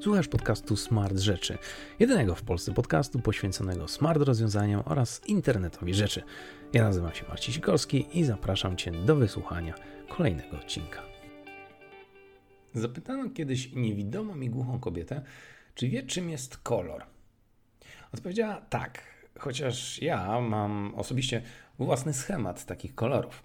Słuchasz podcastu Smart Rzeczy, jedynego w Polsce podcastu poświęconego smart rozwiązaniom oraz internetowi rzeczy. Ja nazywam się Marcin Sikorski i zapraszam Cię do wysłuchania kolejnego odcinka. Zapytano kiedyś niewidomą mi głuchą kobietę, czy wie czym jest kolor. Odpowiedziała tak, chociaż ja mam osobiście własny schemat takich kolorów.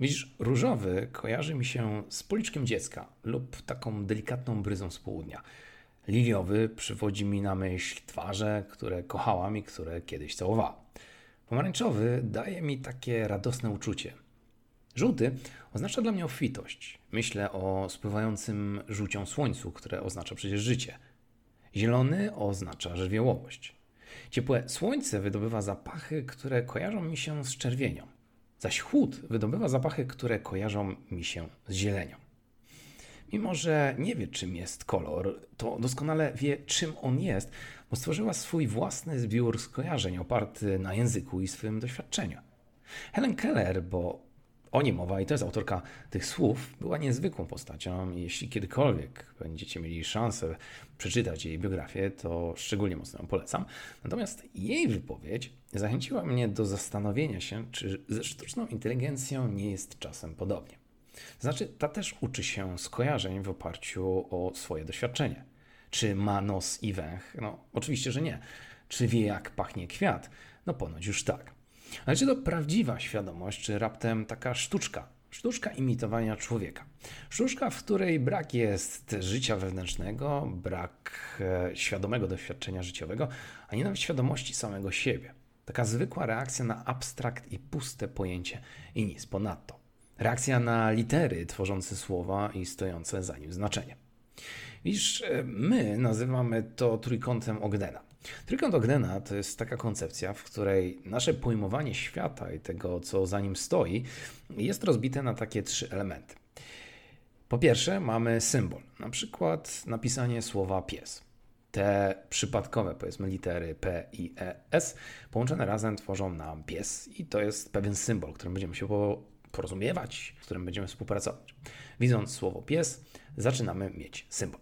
Widzisz, różowy kojarzy mi się z policzkiem dziecka lub taką delikatną bryzą z południa. Liliowy przywodzi mi na myśl twarze, które kochałam i które kiedyś całowałam. Pomarańczowy daje mi takie radosne uczucie. Żółty oznacza dla mnie obfitość. Myślę o spływającym żółcią słońcu, które oznacza przecież życie. Zielony oznacza żywiołowość. Ciepłe słońce wydobywa zapachy, które kojarzą mi się z czerwienią, zaś chłód wydobywa zapachy, które kojarzą mi się z zielenią. Mimo, że nie wie, czym jest kolor, to doskonale wie, czym on jest, bo stworzyła swój własny zbiór skojarzeń oparty na języku i swym doświadczeniu. Helen Keller, bo o niej mowa i to jest autorka tych słów, była niezwykłą postacią jeśli kiedykolwiek będziecie mieli szansę przeczytać jej biografię, to szczególnie mocno ją polecam. Natomiast jej wypowiedź zachęciła mnie do zastanowienia się, czy ze sztuczną inteligencją nie jest czasem podobnie. Znaczy, ta też uczy się skojarzeń w oparciu o swoje doświadczenie. Czy ma nos i węch? No, oczywiście, że nie. Czy wie, jak pachnie kwiat? No, ponoć już tak. Ale czy to prawdziwa świadomość, czy raptem taka sztuczka? Sztuczka imitowania człowieka. Sztuczka, w której brak jest życia wewnętrznego, brak e, świadomego doświadczenia życiowego, a nie nawet świadomości samego siebie. Taka zwykła reakcja na abstrakt i puste pojęcie i nic ponadto. Reakcja na litery tworzące słowa i stojące za nim znaczenie. Widzisz, e, my nazywamy to trójkątem Ogdena. Trójkąt Ogdena to jest taka koncepcja, w której nasze pojmowanie świata i tego, co za nim stoi, jest rozbite na takie trzy elementy. Po pierwsze, mamy symbol, na przykład napisanie słowa pies. Te przypadkowe, powiedzmy, litery P i E, S połączone razem tworzą nam pies, i to jest pewien symbol, którym będziemy się porozumiewać, z którym będziemy współpracować. Widząc słowo pies, zaczynamy mieć symbol.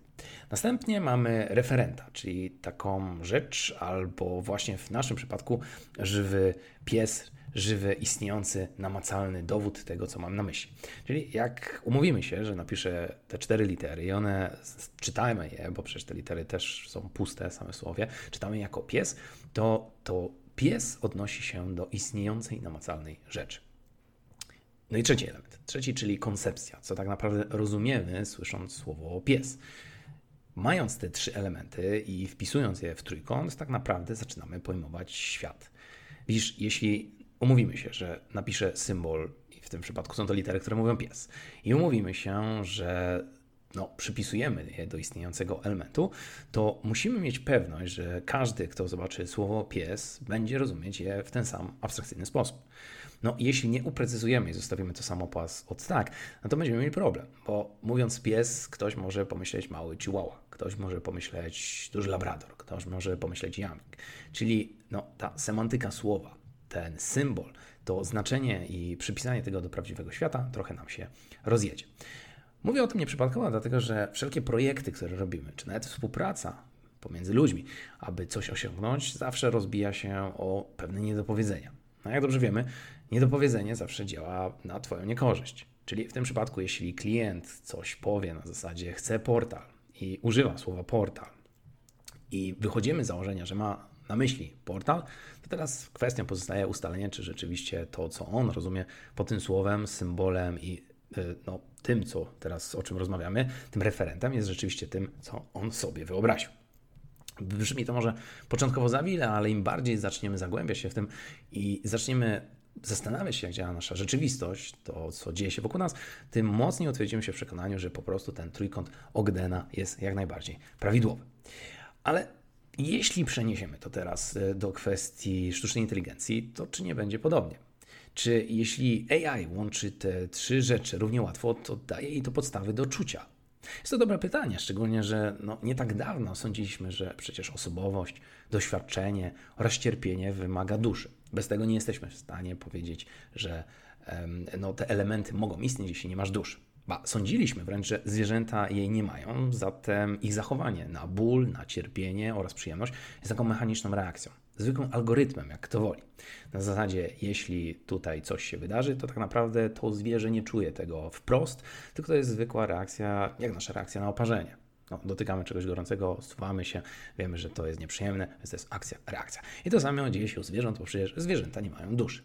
Następnie mamy referenta, czyli taką rzecz, albo właśnie w naszym przypadku żywy pies, żywy, istniejący, namacalny dowód tego, co mam na myśli. Czyli jak umówimy się, że napiszę te cztery litery i one czytajmy je, bo przecież te litery też są puste same słowie, czytamy jako pies, to, to pies odnosi się do istniejącej, namacalnej rzeczy. No i trzeci element. Trzeci, czyli koncepcja, co tak naprawdę rozumiemy, słysząc słowo pies. Mając te trzy elementy i wpisując je w trójkąt, tak naprawdę zaczynamy pojmować świat. Widzisz, jeśli umówimy się, że napiszę symbol, i w tym przypadku są to litery, które mówią pies, i umówimy się, że przypisujemy je do istniejącego elementu, to musimy mieć pewność, że każdy, kto zobaczy słowo pies, będzie rozumieć je w ten sam abstrakcyjny sposób. No, jeśli nie uprecyzujemy i zostawimy to samo pas od tak, no to będziemy mieli problem, bo mówiąc pies, ktoś może pomyśleć mały chihuahua, ktoś może pomyśleć duży labrador, ktoś może pomyśleć jamik. Czyli no, ta semantyka słowa, ten symbol, to znaczenie i przypisanie tego do prawdziwego świata trochę nam się rozjedzie. Mówię o tym nieprzypadkowo, dlatego że wszelkie projekty, które robimy, czy nawet współpraca pomiędzy ludźmi, aby coś osiągnąć, zawsze rozbija się o pewne niedopowiedzenia. No jak dobrze wiemy, niedopowiedzenie zawsze działa na Twoją niekorzyść. Czyli w tym przypadku, jeśli klient coś powie na zasadzie chce portal i używa słowa portal i wychodzimy z założenia, że ma na myśli portal, to teraz kwestią pozostaje ustalenie, czy rzeczywiście to, co on rozumie pod tym słowem, symbolem i no, tym, co teraz o czym rozmawiamy, tym referentem jest rzeczywiście tym, co on sobie wyobraził. Brzmi to może początkowo zawile, ale im bardziej zaczniemy zagłębiać się w tym i zaczniemy zastanawiać się, jak działa nasza rzeczywistość, to co dzieje się wokół nas, tym mocniej utwierdzimy się w przekonaniu, że po prostu ten trójkąt Ogdena jest jak najbardziej prawidłowy. Ale jeśli przeniesiemy to teraz e, do kwestii sztucznej inteligencji, to czy nie będzie podobnie? Czy jeśli AI łączy te trzy rzeczy równie łatwo, to daje jej to podstawy do czucia? Jest to dobre pytanie, szczególnie, że no, nie tak dawno sądziliśmy, że przecież osobowość, doświadczenie oraz cierpienie wymaga duszy. Bez tego nie jesteśmy w stanie powiedzieć, że no, te elementy mogą istnieć, jeśli nie masz duszy. Ba, sądziliśmy wręcz, że zwierzęta jej nie mają, zatem ich zachowanie na ból, na cierpienie oraz przyjemność jest taką mechaniczną reakcją, zwykłym algorytmem, jak kto woli. Na zasadzie, jeśli tutaj coś się wydarzy, to tak naprawdę to zwierzę nie czuje tego wprost, tylko to jest zwykła reakcja, jak nasza reakcja na oparzenie. No, dotykamy czegoś gorącego, suwamy się, wiemy, że to jest nieprzyjemne, więc to jest akcja, reakcja. I to samo dzieje się u zwierząt, bo przecież zwierzęta nie mają duszy.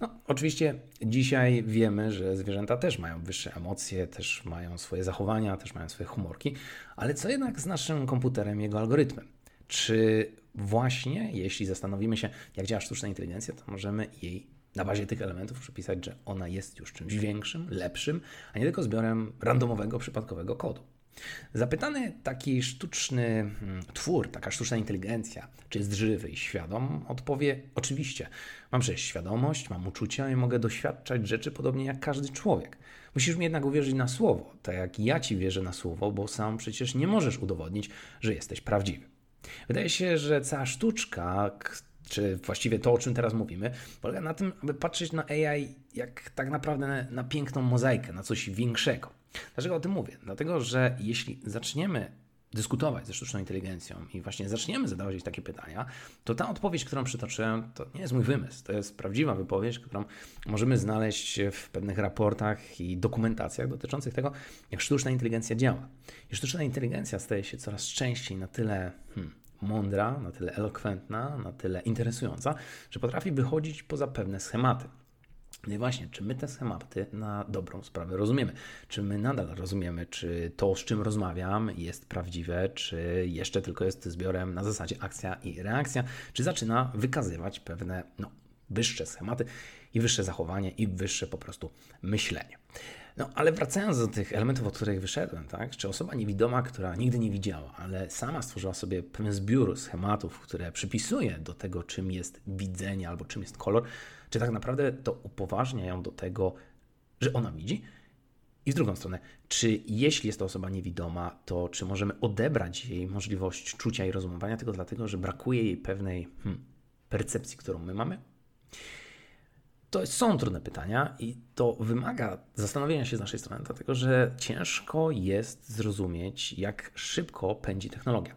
No, oczywiście dzisiaj wiemy, że zwierzęta też mają wyższe emocje, też mają swoje zachowania, też mają swoje humorki, ale co jednak z naszym komputerem, jego algorytmem? Czy właśnie, jeśli zastanowimy się, jak działa sztuczna inteligencja, to możemy jej na bazie tych elementów przypisać, że ona jest już czymś większym, lepszym, a nie tylko zbiorem randomowego, przypadkowego kodu. Zapytany taki sztuczny hmm, twór, taka sztuczna inteligencja, czy jest żywy i świadom, odpowie: Oczywiście, mam przecież świadomość, mam uczucia i mogę doświadczać rzeczy podobnie jak każdy człowiek. Musisz mi jednak uwierzyć na słowo, tak jak ja ci wierzę na słowo, bo sam przecież nie możesz udowodnić, że jesteś prawdziwy. Wydaje się, że cała sztuczka, czy właściwie to, o czym teraz mówimy, polega na tym, aby patrzeć na AI jak tak naprawdę na piękną mozaikę, na coś większego. Dlaczego o tym mówię? Dlatego, że jeśli zaczniemy dyskutować ze sztuczną inteligencją i właśnie zaczniemy zadawać takie pytania, to ta odpowiedź, którą przytoczyłem, to nie jest mój wymysł, to jest prawdziwa wypowiedź, którą możemy znaleźć w pewnych raportach i dokumentacjach dotyczących tego, jak sztuczna inteligencja działa. I sztuczna inteligencja staje się coraz częściej na tyle hmm, mądra, na tyle elokwentna, na tyle interesująca, że potrafi wychodzić poza pewne schematy. No i właśnie, czy my te schematy na dobrą sprawę rozumiemy? Czy my nadal rozumiemy, czy to, z czym rozmawiam, jest prawdziwe, czy jeszcze tylko jest zbiorem na zasadzie akcja i reakcja, czy zaczyna wykazywać pewne no, wyższe schematy i wyższe zachowanie i wyższe po prostu myślenie. No, ale wracając do tych elementów, od których wyszedłem, tak? Czy osoba niewidoma, która nigdy nie widziała, ale sama stworzyła sobie pewien zbiór schematów, które przypisuje do tego, czym jest widzenie albo czym jest kolor, czy tak naprawdę to upoważnia ją do tego, że ona widzi? I z drugą stronę, czy jeśli jest to osoba niewidoma, to czy możemy odebrać jej możliwość czucia i rozumowania tylko dlatego, że brakuje jej pewnej hmm, percepcji, którą my mamy? To są trudne pytania i to wymaga zastanowienia się z naszej strony, dlatego że ciężko jest zrozumieć, jak szybko pędzi technologia.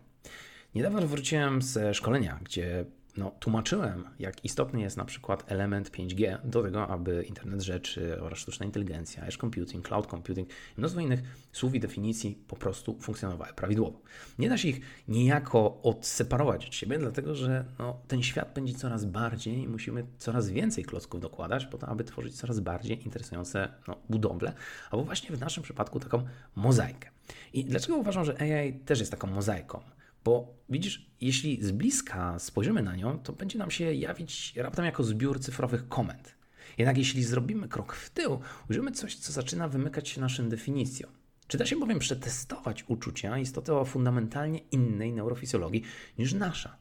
Niedawno wróciłem ze szkolenia, gdzie no, tłumaczyłem, jak istotny jest na przykład element 5G do tego, aby internet rzeczy oraz sztuczna inteligencja, edge computing, cloud computing i mnóstwo innych słów i definicji po prostu funkcjonowały prawidłowo. Nie da się ich niejako odseparować od siebie, dlatego że no, ten świat pędzi coraz bardziej i musimy coraz więcej klocków dokładać po to, aby tworzyć coraz bardziej interesujące no, budowle, albo właśnie w naszym przypadku taką mozaikę. I dlaczego uważam, że AI też jest taką mozaiką? Bo widzisz, jeśli z bliska spojrzymy na nią, to będzie nam się jawić raptem jako zbiór cyfrowych komend. Jednak jeśli zrobimy krok w tył, ujrzymy coś, co zaczyna wymykać się naszym definicjom. Czy da się bowiem przetestować uczucia istoty o fundamentalnie innej neurofizjologii niż nasza?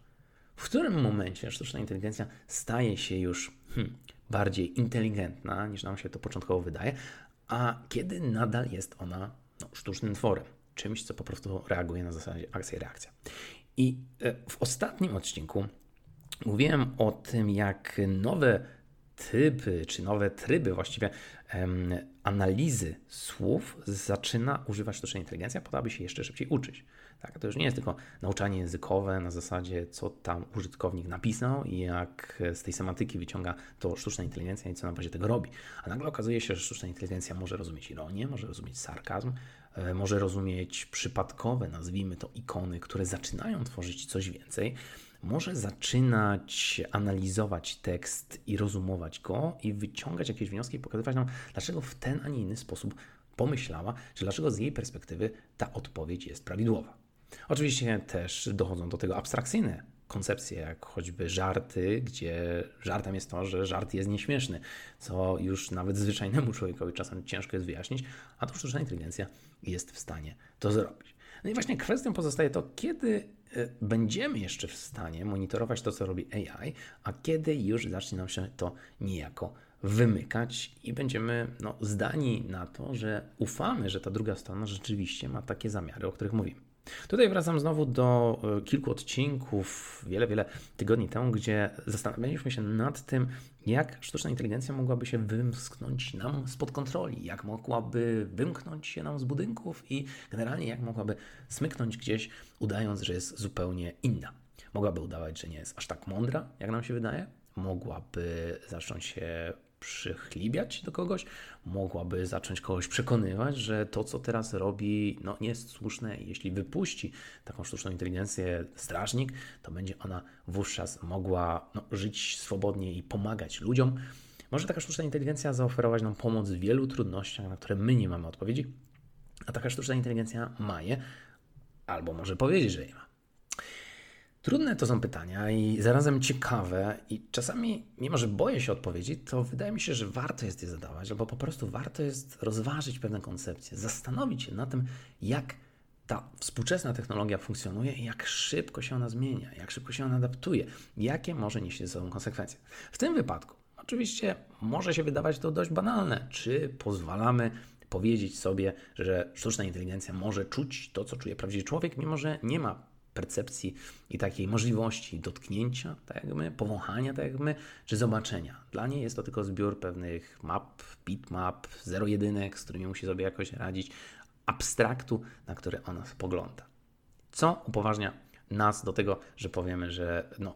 W którym momencie sztuczna inteligencja staje się już hmm, bardziej inteligentna niż nam się to początkowo wydaje, a kiedy nadal jest ona no, sztucznym tworem? Czymś, co po prostu reaguje na zasadzie akcja i reakcja. I e, w ostatnim odcinku mówiłem o tym, jak nowe typy, czy nowe tryby właściwie em, analizy słów zaczyna używać sztuczna inteligencja po to, aby się jeszcze szybciej uczyć. Tak, to już nie jest tylko nauczanie językowe na zasadzie, co tam użytkownik napisał i jak z tej semantyki wyciąga to sztuczna inteligencja i co na bazie tego robi. A nagle okazuje się, że sztuczna inteligencja może rozumieć ironię, może rozumieć sarkazm, e, może rozumieć przypadkowe, nazwijmy to, ikony, które zaczynają tworzyć coś więcej, może zaczynać analizować tekst i rozumować go i wyciągać jakieś wnioski i pokazywać nam, dlaczego w ten, a nie inny sposób pomyślała, czy dlaczego z jej perspektywy ta odpowiedź jest prawidłowa. Oczywiście też dochodzą do tego abstrakcyjne koncepcje, jak choćby żarty, gdzie żartem jest to, że żart jest nieśmieszny, co już nawet zwyczajnemu człowiekowi czasem ciężko jest wyjaśnić, a to sztuczna inteligencja jest w stanie to zrobić. No i właśnie kwestią pozostaje to, kiedy e, będziemy jeszcze w stanie monitorować to, co robi AI, a kiedy już zacznie nam się to niejako wymykać i będziemy no, zdani na to, że ufamy, że ta druga strona rzeczywiście ma takie zamiary, o których mówimy. Tutaj wracam znowu do e, kilku odcinków, wiele, wiele tygodni temu, gdzie zastanawialiśmy się nad tym, jak sztuczna inteligencja mogłaby się wymsknąć nam spod kontroli, jak mogłaby wymknąć się nam z budynków i generalnie jak mogłaby smyknąć gdzieś, udając, że jest zupełnie inna. Mogłaby udawać, że nie jest aż tak mądra, jak nam się wydaje, mogłaby zacząć się przychlibiać do kogoś, mogłaby zacząć kogoś przekonywać, że to, co teraz robi, no, nie jest słuszne. Jeśli wypuści taką sztuczną inteligencję strażnik, to będzie ona wówczas mogła no, żyć swobodnie i pomagać ludziom. Może taka sztuczna inteligencja zaoferować nam pomoc w wielu trudnościach, na które my nie mamy odpowiedzi, a taka sztuczna inteligencja ma je, albo może powiedzieć, że je ma. Trudne to są pytania i zarazem ciekawe, i czasami, mimo że boję się odpowiedzi, to wydaje mi się, że warto jest je zadawać, albo po prostu warto jest rozważyć pewne koncepcje, zastanowić się na tym, jak ta współczesna technologia funkcjonuje i jak szybko się ona zmienia, jak szybko się ona adaptuje, jakie może nieść ze sobą konsekwencje. W tym wypadku, oczywiście, może się wydawać to dość banalne, czy pozwalamy powiedzieć sobie, że sztuczna inteligencja może czuć to, co czuje prawdziwy człowiek, mimo że nie ma percepcji i takiej możliwości dotknięcia, tak jak my, powąchania, tak jak my, czy zobaczenia. Dla niej jest to tylko zbiór pewnych map, bitmap, zero-jedynek, z którymi musi sobie jakoś radzić, abstraktu, na który ona spogląda. Co upoważnia nas do tego, że powiemy, że no,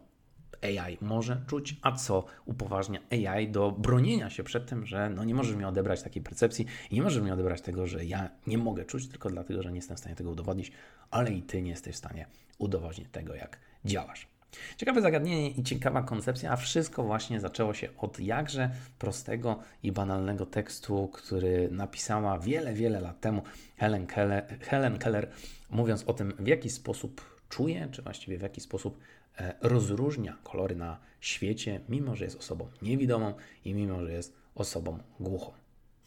AI może czuć, a co upoważnia AI do bronienia się przed tym, że no nie możesz mi odebrać takiej percepcji nie możesz mi odebrać tego, że ja nie mogę czuć tylko dlatego, że nie jestem w stanie tego udowodnić, ale i ty nie jesteś w stanie udowodnić tego, jak działasz. Ciekawe zagadnienie i ciekawa koncepcja, a wszystko właśnie zaczęło się od jakże prostego i banalnego tekstu, który napisała wiele, wiele lat temu Helen Keller, Helen Keller mówiąc o tym, w jaki sposób czuje, czy właściwie w jaki sposób e, rozróżnia kolory na świecie, mimo że jest osobą niewidomą i mimo że jest osobą głuchą.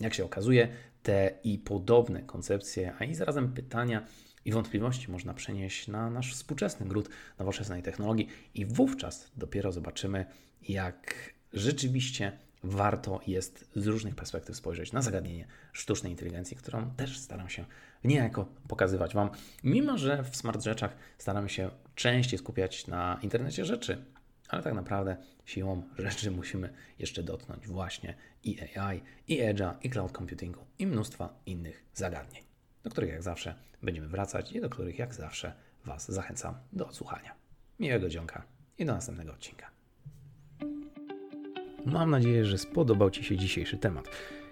Jak się okazuje, te i podobne koncepcje, a i zarazem pytania i wątpliwości można przenieść na nasz współczesny gród nowoczesnej technologii i wówczas dopiero zobaczymy, jak rzeczywiście warto jest z różnych perspektyw spojrzeć na zagadnienie sztucznej inteligencji, którą też staram się niejako pokazywać Wam, mimo że w smart rzeczach staramy się częściej skupiać na internecie rzeczy, ale tak naprawdę siłą rzeczy musimy jeszcze dotknąć właśnie i AI, i Edge'a, i cloud computingu, i mnóstwa innych zagadnień, do których jak zawsze będziemy wracać i do których jak zawsze Was zachęcam do odsłuchania. Miłego dzionka i do następnego odcinka. Mam nadzieję, że spodobał Ci się dzisiejszy temat.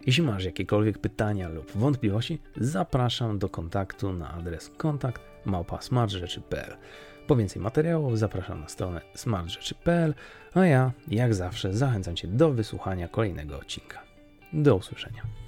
Jeśli masz jakiekolwiek pytania lub wątpliwości, zapraszam do kontaktu na adres kontakt małpa.smartrzeczy.pl. Po więcej materiałów zapraszam na stronę smartrzeczy.pl, a ja, jak zawsze, zachęcam Cię do wysłuchania kolejnego odcinka. Do usłyszenia.